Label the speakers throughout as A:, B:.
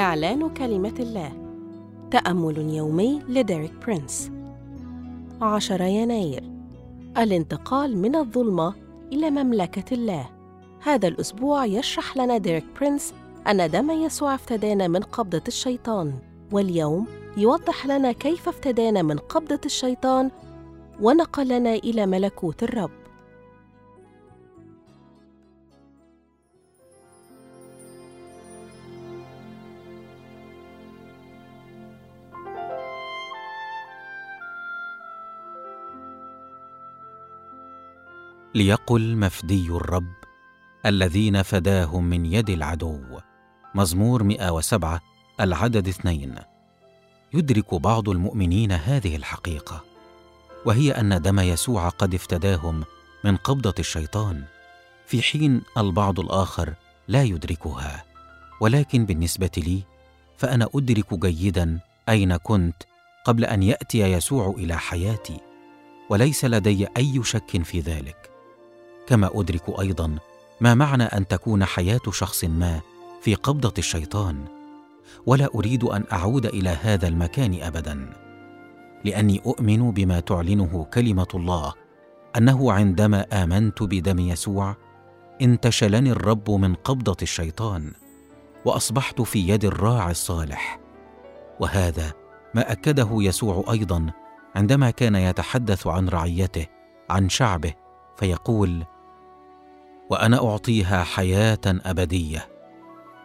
A: إعلان كلمة الله. تأمل يومي لديريك برينس. 10 يناير. الانتقال من الظلمة إلى مملكة الله. هذا الأسبوع يشرح لنا ديريك برينس أن دم يسوع افتدانا من قبضة الشيطان. واليوم يوضح لنا كيف افتدانا من قبضة الشيطان ونقلنا إلى ملكوت الرب.
B: ليقل مفدي الرب الذين فداهم من يد العدو. مزمور 107 العدد اثنين. يدرك بعض المؤمنين هذه الحقيقة وهي أن دم يسوع قد افتداهم من قبضة الشيطان في حين البعض الآخر لا يدركها. ولكن بالنسبة لي فأنا أدرك جيدا أين كنت قبل أن يأتي يسوع إلى حياتي وليس لدي أي شك في ذلك. كما أدرك أيضا ما معنى أن تكون حياة شخص ما في قبضة الشيطان ولا أريد أن أعود إلى هذا المكان ابدا لأني أؤمن بما تعلنه كلمة الله أنه عندما آمنت بدم يسوع انتشلني الرب من قبضة الشيطان وأصبحت في يد الراعي الصالح. وهذا ما أكده يسوع أيضا عندما كان يتحدث عن رعيته عن شعبه فيقول وأنا أعطيها حياة أبدية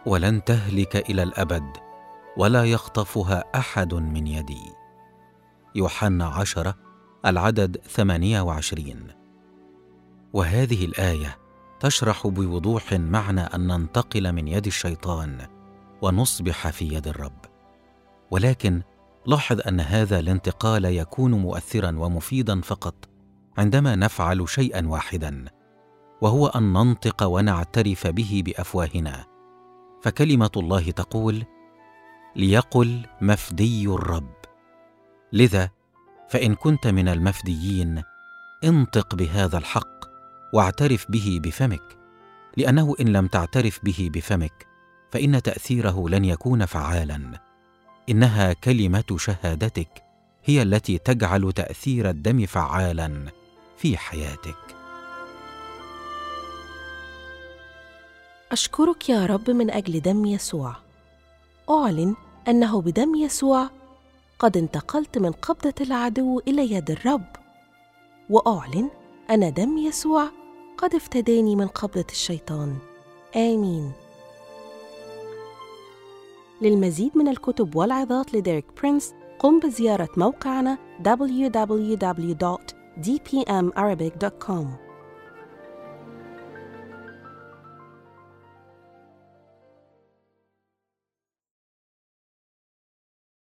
B: ولن تهلك إلى الأبد ولا يخطفها أحد من يدي. يوحنا عشرة العدد ثمانية وعشرين. وهذه الآية تشرح بوضوح معنى أن ننتقل من يد الشيطان ونصبح في يد الرب. ولكن لاحظ أن هذا الانتقال يكون مؤثرا ومفيدا فقط عندما نفعل شيئا واحدا. وهو أن ننطق ونعترف به بأفواهنا. فكلمة الله تقول ليقل مفدي الرب. لذا فإن كنت من المفديين انطق بهذا الحق واعترف به بفمك. لأنه إن لم تعترف به بفمك فإن تأثيره لن يكون فعالا. إنها كلمة شهادتك هي التي تجعل تأثير الدم فعالا في حياتك.
A: أشكرك يا رب من أجل دم يسوع. أعلن أنه بدم يسوع قد انتقلت من قبضة العدو إلى يد الرب. وأعلن أن دم يسوع قد افتداني من قبضة الشيطان. آمين. للمزيد من الكتب والعظات لديريك برينس قم بزيارة موقعنا www.dpmarabic.com